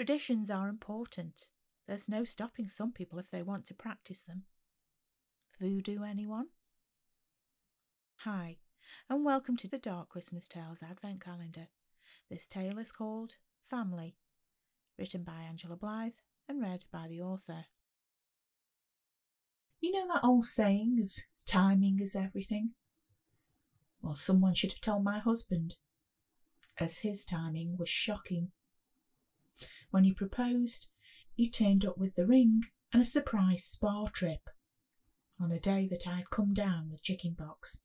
Traditions are important. There's no stopping some people if they want to practice them. Voodoo, anyone? Hi, and welcome to the Dark Christmas Tales Advent Calendar. This tale is called Family, written by Angela Blythe and read by the author. You know that old saying of timing is everything? Well, someone should have told my husband, as his timing was shocking. When he proposed, he turned up with the ring and a surprise spa trip on a day that I had come down with chickenpox.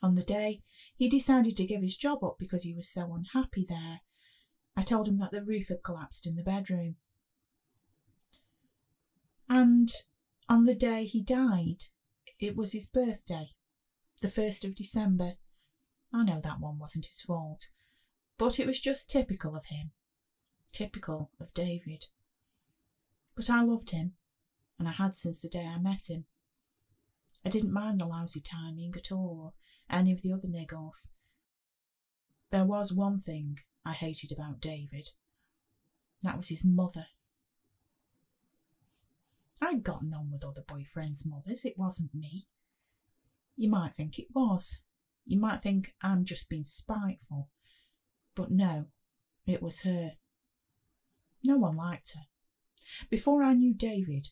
On the day he decided to give his job up because he was so unhappy there, I told him that the roof had collapsed in the bedroom. And on the day he died, it was his birthday, the 1st of December. I know that one wasn't his fault, but it was just typical of him typical of David. But I loved him, and I had since the day I met him. I didn't mind the lousy timing at all, or any of the other niggles. There was one thing I hated about David. That was his mother. I'd gotten on with other boyfriends' mothers, it wasn't me. You might think it was. You might think I'm just being spiteful. But no, it was her. No one liked her. Before I knew David,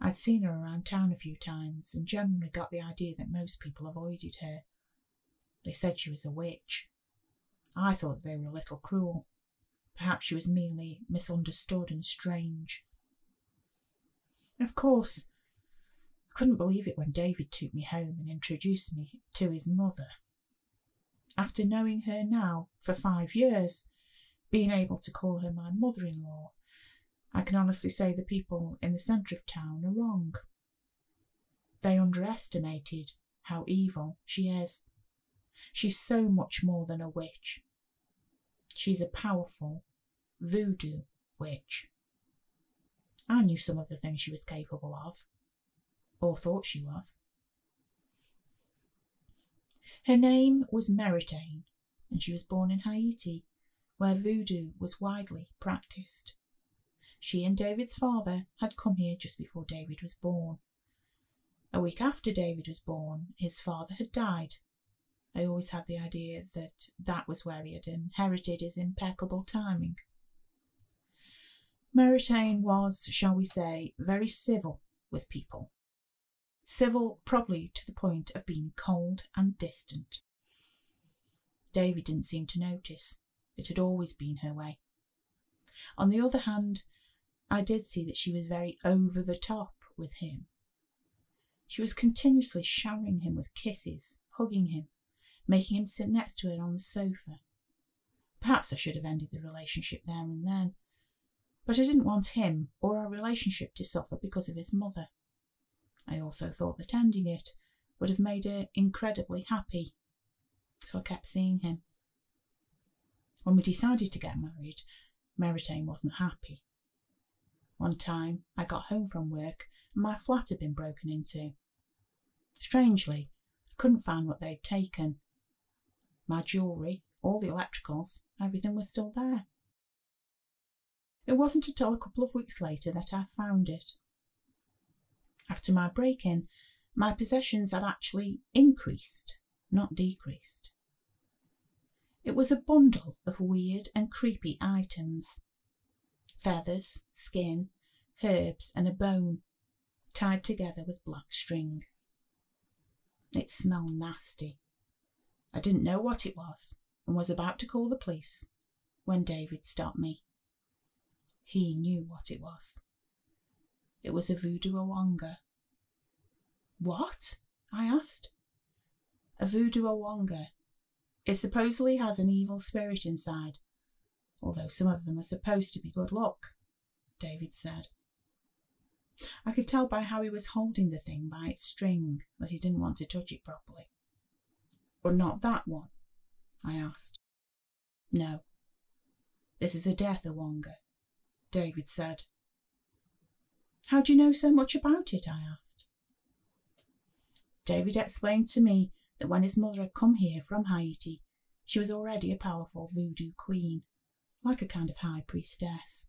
I'd seen her around town a few times and generally got the idea that most people avoided her. They said she was a witch. I thought they were a little cruel. Perhaps she was merely misunderstood and strange. Of course, I couldn't believe it when David took me home and introduced me to his mother. After knowing her now for five years, being able to call her my mother in law, I can honestly say the people in the centre of town are wrong. They underestimated how evil she is. She's so much more than a witch. She's a powerful voodoo witch. I knew some of the things she was capable of, or thought she was. Her name was Meritane, and she was born in Haiti where voodoo was widely practiced. She and David's father had come here just before David was born. A week after David was born, his father had died. I always had the idea that that was where he had inherited his impeccable timing. Meritane was, shall we say, very civil with people. Civil probably to the point of being cold and distant. David didn't seem to notice. It had always been her way. On the other hand, I did see that she was very over the top with him. She was continuously showering him with kisses, hugging him, making him sit next to her on the sofa. Perhaps I should have ended the relationship there and then, but I didn't want him or our relationship to suffer because of his mother. I also thought that ending it would have made her incredibly happy, so I kept seeing him. When we decided to get married, Meritane wasn't happy. One time I got home from work and my flat had been broken into. Strangely, I couldn't find what they'd taken. My jewellery, all the electricals, everything was still there. It wasn't until a couple of weeks later that I found it. After my break in, my possessions had actually increased, not decreased. It was a bundle of weird and creepy items feathers, skin, herbs, and a bone, tied together with black string. It smelled nasty. I didn't know what it was and was about to call the police when David stopped me. He knew what it was. It was a voodoo awonga. What? I asked. A voodoo awonga it supposedly has an evil spirit inside, although some of them are supposed to be good luck, David said. I could tell by how he was holding the thing by its string that he didn't want to touch it properly. But not that one? I asked. No. This is a death awonga, David said. How do you know so much about it? I asked. David explained to me that when his mother had come here from Haiti, she was already a powerful voodoo queen. Like a kind of high priestess.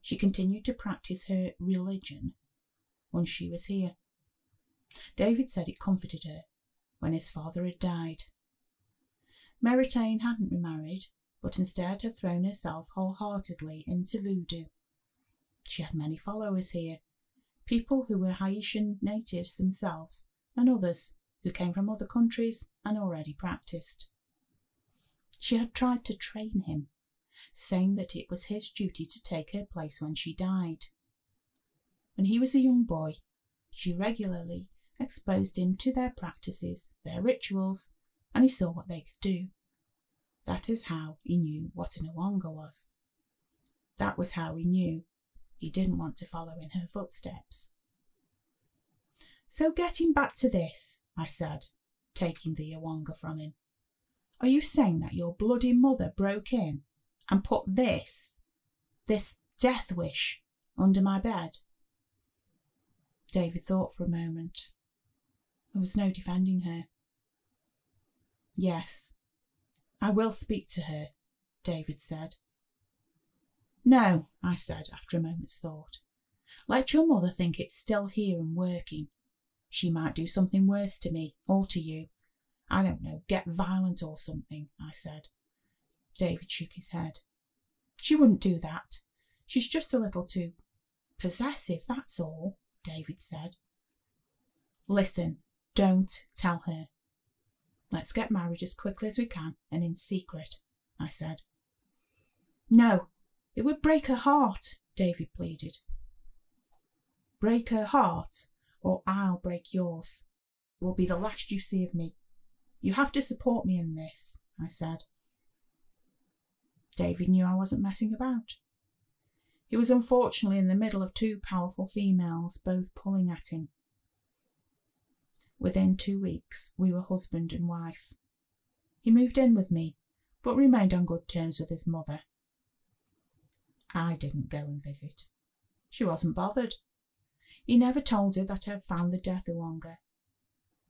She continued to practice her religion once she was here. David said it comforted her when his father had died. Meritane hadn't remarried, but instead had thrown herself wholeheartedly into voodoo. She had many followers here, people who were Haitian natives themselves, and others who came from other countries and already practiced. She had tried to train him, saying that it was his duty to take her place when she died. When he was a young boy, she regularly exposed him to their practices, their rituals, and he saw what they could do. That is how he knew what an Awanga was. That was how he knew he didn't want to follow in her footsteps. So getting back to this, I said, taking the Awanga from him. Are you saying that your bloody mother broke in and put this, this death wish, under my bed? David thought for a moment. There was no defending her. Yes, I will speak to her, David said. No, I said after a moment's thought. Let your mother think it's still here and working. She might do something worse to me or to you. I don't know, get violent or something, I said. David shook his head. She wouldn't do that. She's just a little too possessive, that's all, David said. Listen, don't tell her. Let's get married as quickly as we can and in secret, I said. No, it would break her heart, David pleaded. Break her heart, or I'll break yours. It will be the last you see of me. You have to support me in this, I said. David knew I wasn't messing about. He was unfortunately in the middle of two powerful females, both pulling at him. Within two weeks, we were husband and wife. He moved in with me, but remained on good terms with his mother. I didn't go and visit. She wasn't bothered. He never told her that I had found the death Awanga.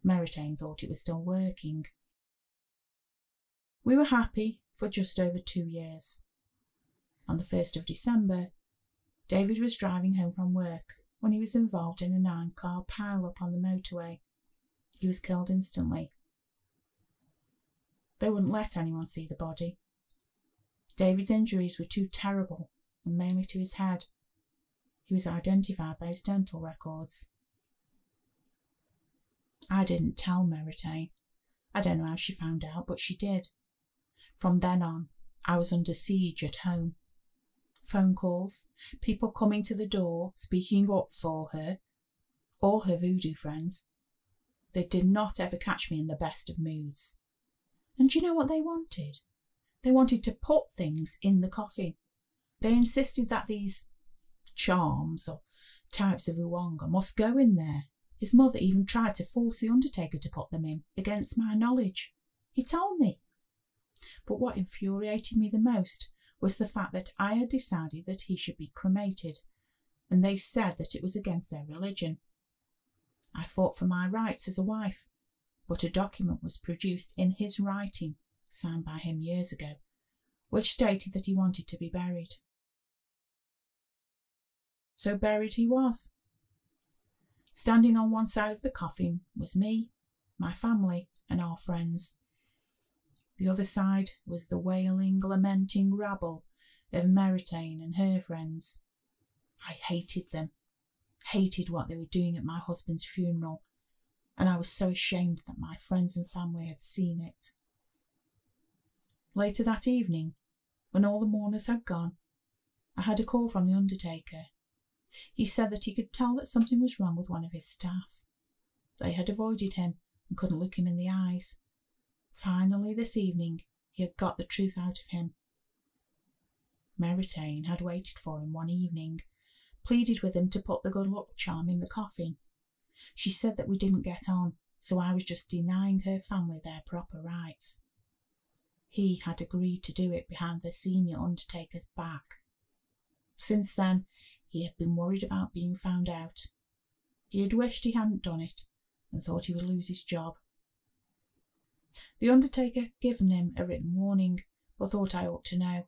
Meritane thought it was still working. We were happy for just over two years. On the 1st of December, David was driving home from work when he was involved in a nine car pile-up on the motorway. He was killed instantly. They wouldn't let anyone see the body. David's injuries were too terrible and mainly to his head. He was identified by his dental records. I didn't tell Meritane. I don't know how she found out, but she did. From then on, I was under siege at home. Phone calls, people coming to the door, speaking up for her, all her voodoo friends. They did not ever catch me in the best of moods. And do you know what they wanted? They wanted to put things in the coffin. They insisted that these charms or types of Awanga must go in there. His mother even tried to force the undertaker to put them in, against my knowledge. He told me. But what infuriated me the most was the fact that I had decided that he should be cremated, and they said that it was against their religion. I fought for my rights as a wife, but a document was produced in his writing, signed by him years ago, which stated that he wanted to be buried. So buried he was. Standing on one side of the coffin was me, my family, and our friends. The other side was the wailing, lamenting rabble of Meritane and her friends. I hated them, hated what they were doing at my husband's funeral, and I was so ashamed that my friends and family had seen it. Later that evening, when all the mourners had gone, I had a call from the undertaker he said that he could tell that something was wrong with one of his staff. They had avoided him and couldn't look him in the eyes. Finally, this evening, he had got the truth out of him. Meritane had waited for him one evening, pleaded with him to put the good luck charm in the coffin. She said that we didn't get on, so I was just denying her family their proper rights. He had agreed to do it behind the senior undertaker's back. Since then, he had been worried about being found out. He had wished he hadn't done it, and thought he would lose his job. The undertaker had given him a written warning, but thought I ought to know.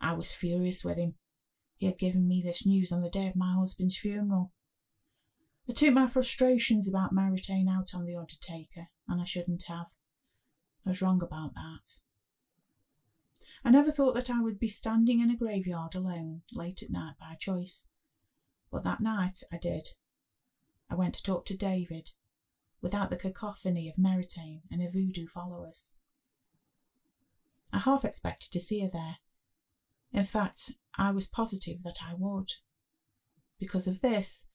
I was furious with him. He had given me this news on the day of my husband's funeral. I took my frustrations about Meritain out on the Undertaker, and I shouldn't have. I was wrong about that. I never thought that I would be standing in a graveyard alone late at night by choice, but that night I did. I went to talk to David, without the cacophony of Meritain and her voodoo followers. I half expected to see her there. In fact, I was positive that I would. Because of this,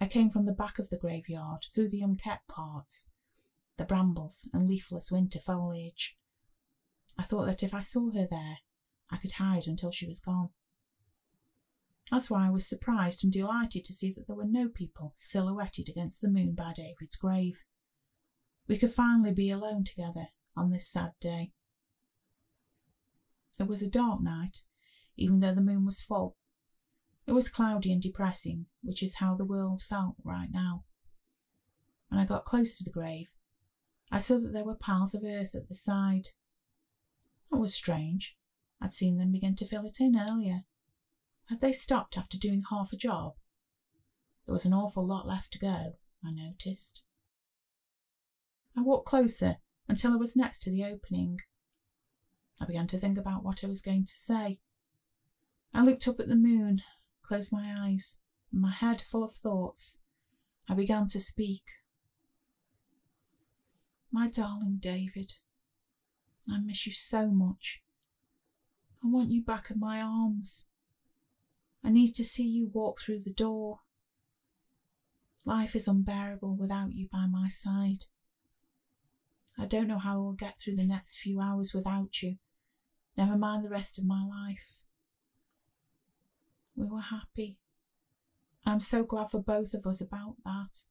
I came from the back of the graveyard through the unkept parts, the brambles and leafless winter foliage. I thought that if I saw her there, I could hide until she was gone. That's why I was surprised and delighted to see that there were no people silhouetted against the moon by David's grave. We could finally be alone together on this sad day. It was a dark night, even though the moon was full. It was cloudy and depressing, which is how the world felt right now. When I got close to the grave, I saw that there were piles of earth at the side. That was strange. I'd seen them begin to fill it in earlier. Had they stopped after doing half a job? There was an awful lot left to go, I noticed. I walked closer until I was next to the opening. I began to think about what I was going to say. I looked up at the moon, closed my eyes, and my head full of thoughts, I began to speak. My darling David, I miss you so much. I want you back in my arms. I need to see you walk through the door. Life is unbearable without you by my side. I don't know how I will get through the next few hours without you, never mind the rest of my life. We were happy. I'm so glad for both of us about that.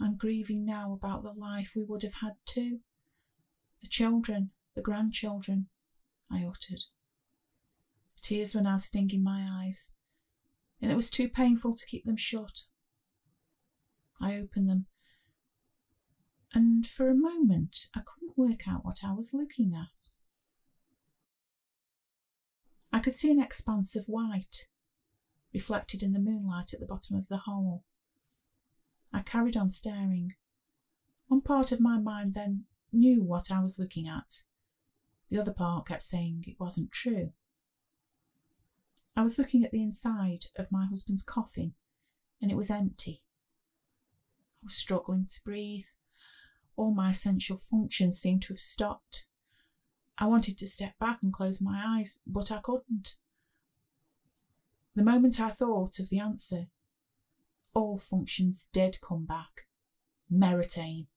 I'm grieving now about the life we would have had too. The children, the grandchildren, I uttered. Tears were now stinging my eyes, and it was too painful to keep them shut. I opened them, and for a moment I couldn't work out what I was looking at. I could see an expanse of white, reflected in the moonlight at the bottom of the hole. I carried on staring. One part of my mind then knew what I was looking at. The other part kept saying it wasn't true. I was looking at the inside of my husband's coffin, and it was empty. I was struggling to breathe. All my essential functions seemed to have stopped. I wanted to step back and close my eyes, but I couldn't. The moment I thought of the answer, all functions did come back. Meritain.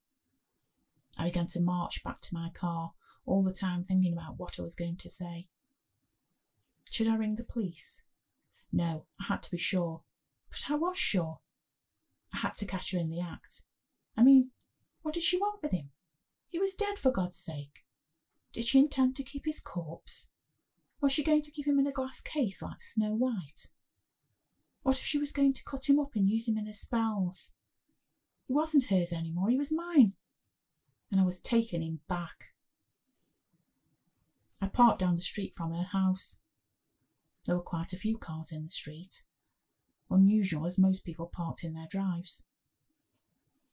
I began to march back to my car, all the time thinking about what I was going to say. Should I ring the police? No, I had to be sure. But I was sure. I had to catch her in the act. I mean, what did she want with him? He was dead, for God's sake. Did she intend to keep his corpse? Was she going to keep him in a glass case like Snow White? What if she was going to cut him up and use him in her spells? He wasn't hers any more, he was mine. And I was taking him back. I parked down the street from her house. There were quite a few cars in the street, unusual as most people parked in their drives.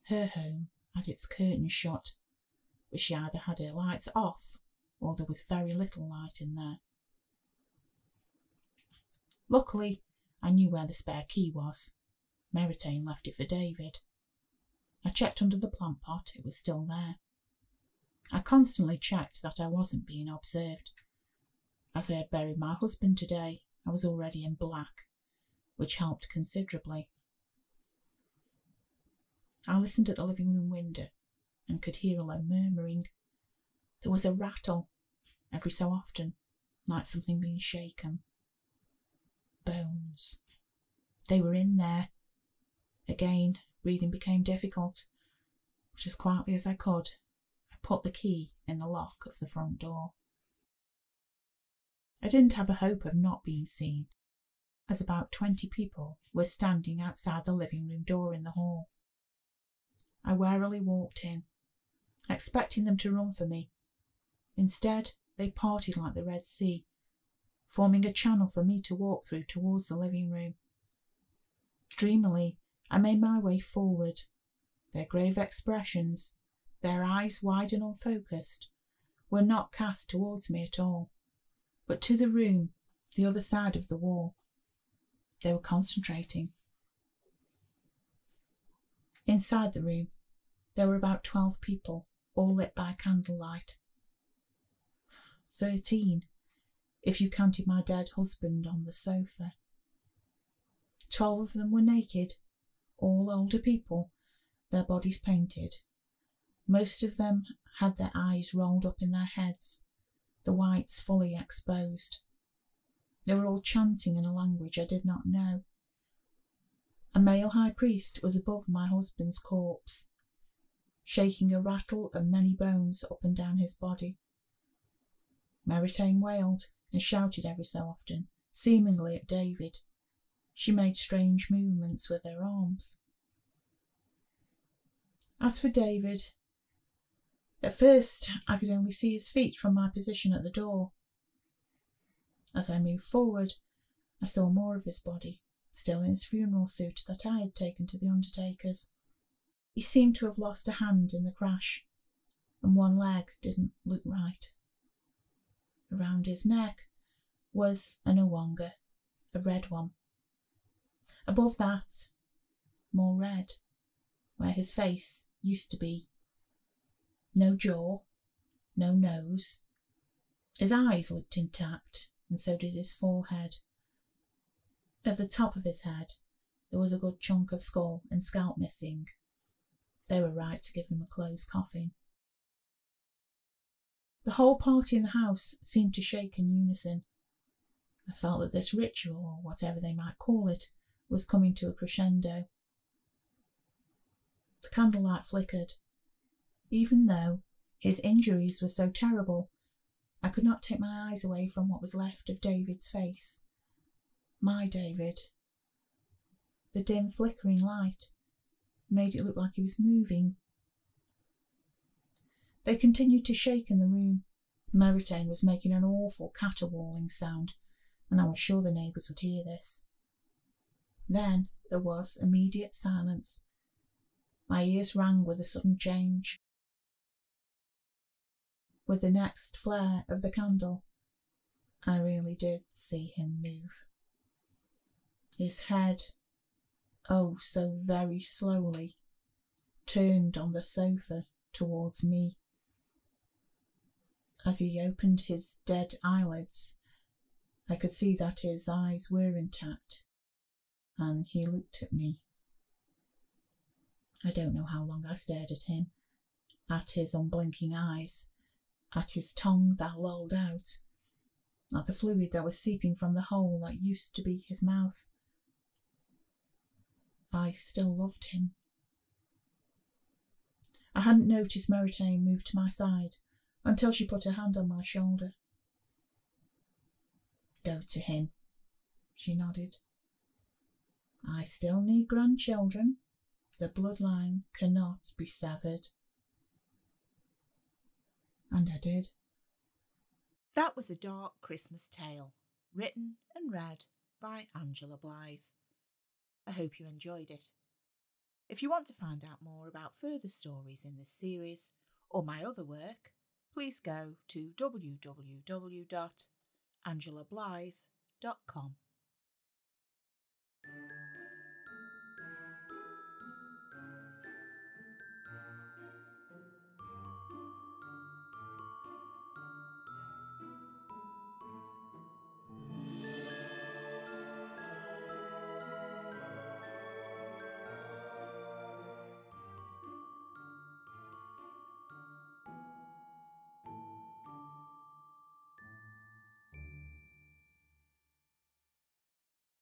Her home had its curtains shut, but she either had her lights off or there was very little light in there. Luckily, I knew where the spare key was. Meritain left it for David. I checked under the plant pot, it was still there. I constantly checked that I wasn't being observed. As I had buried my husband today, I was already in black, which helped considerably. I listened at the living room window and could hear a low murmuring. There was a rattle every so often, like something being shaken. Bones. They were in there. Again, breathing became difficult, but as quietly as I could, I put the key in the lock of the front door. I didn't have a hope of not being seen, as about twenty people were standing outside the living room door in the hall. I warily walked in, expecting them to run for me. Instead, they parted like the Red Sea forming a channel for me to walk through towards the living room. Dreamily, I made my way forward, their grave expressions, their eyes wide and unfocused, were not cast towards me at all, but to the room, the other side of the wall. They were concentrating. Inside the room, there were about twelve people, all lit by candlelight. Thirteen, if you counted my dead husband on the sofa. Twelve of them were naked, all older people, their bodies painted. Most of them had their eyes rolled up in their heads, the whites fully exposed. They were all chanting in a language I did not know. A male high priest was above my husband's corpse, shaking a rattle of many bones up and down his body. Maritain wailed and shouted every so often, seemingly at David. She made strange movements with her arms. As for David, at first I could only see his feet from my position at the door. As I moved forward, I saw more of his body, still in his funeral suit that I had taken to the undertaker's. He seemed to have lost a hand in the crash, and one leg didn't look right. Around his neck was an awonga, a red one. Above that, more red, where his face used to be. No jaw, no nose. His eyes looked intact, and so did his forehead. At the top of his head, there was a good chunk of skull and scalp missing. They were right to give him a closed coffin. The whole party in the house seemed to shake in unison. I felt that this ritual, or whatever they might call it, was coming to a crescendo. The candlelight flickered. Even though his injuries were so terrible, I could not take my eyes away from what was left of David's face. My David. The dim flickering light made it look like he was moving. They continued to shake in the room. Maritain was making an awful caterwauling sound, and I was sure the neighbours would hear this. Then there was immediate silence. My ears rang with a sudden change with the next flare of the candle, I really did see him move. His head, oh so very slowly, turned on the sofa towards me. As he opened his dead eyelids, I could see that his eyes were intact, and he looked at me. I don't know how long I stared at him, at his unblinking eyes, at his tongue that lolled out, at the fluid that was seeping from the hole that used to be his mouth. I still loved him. I hadn't noticed Maritain move to my side until she put her hand on my shoulder. Go to him, she nodded. I still need grandchildren. The bloodline cannot be severed. And I did. That was a dark Christmas tale, written and read by Angela Blythe. I hope you enjoyed it. If you want to find out more about further stories in this series or my other work, please go to www.angelablythe.com.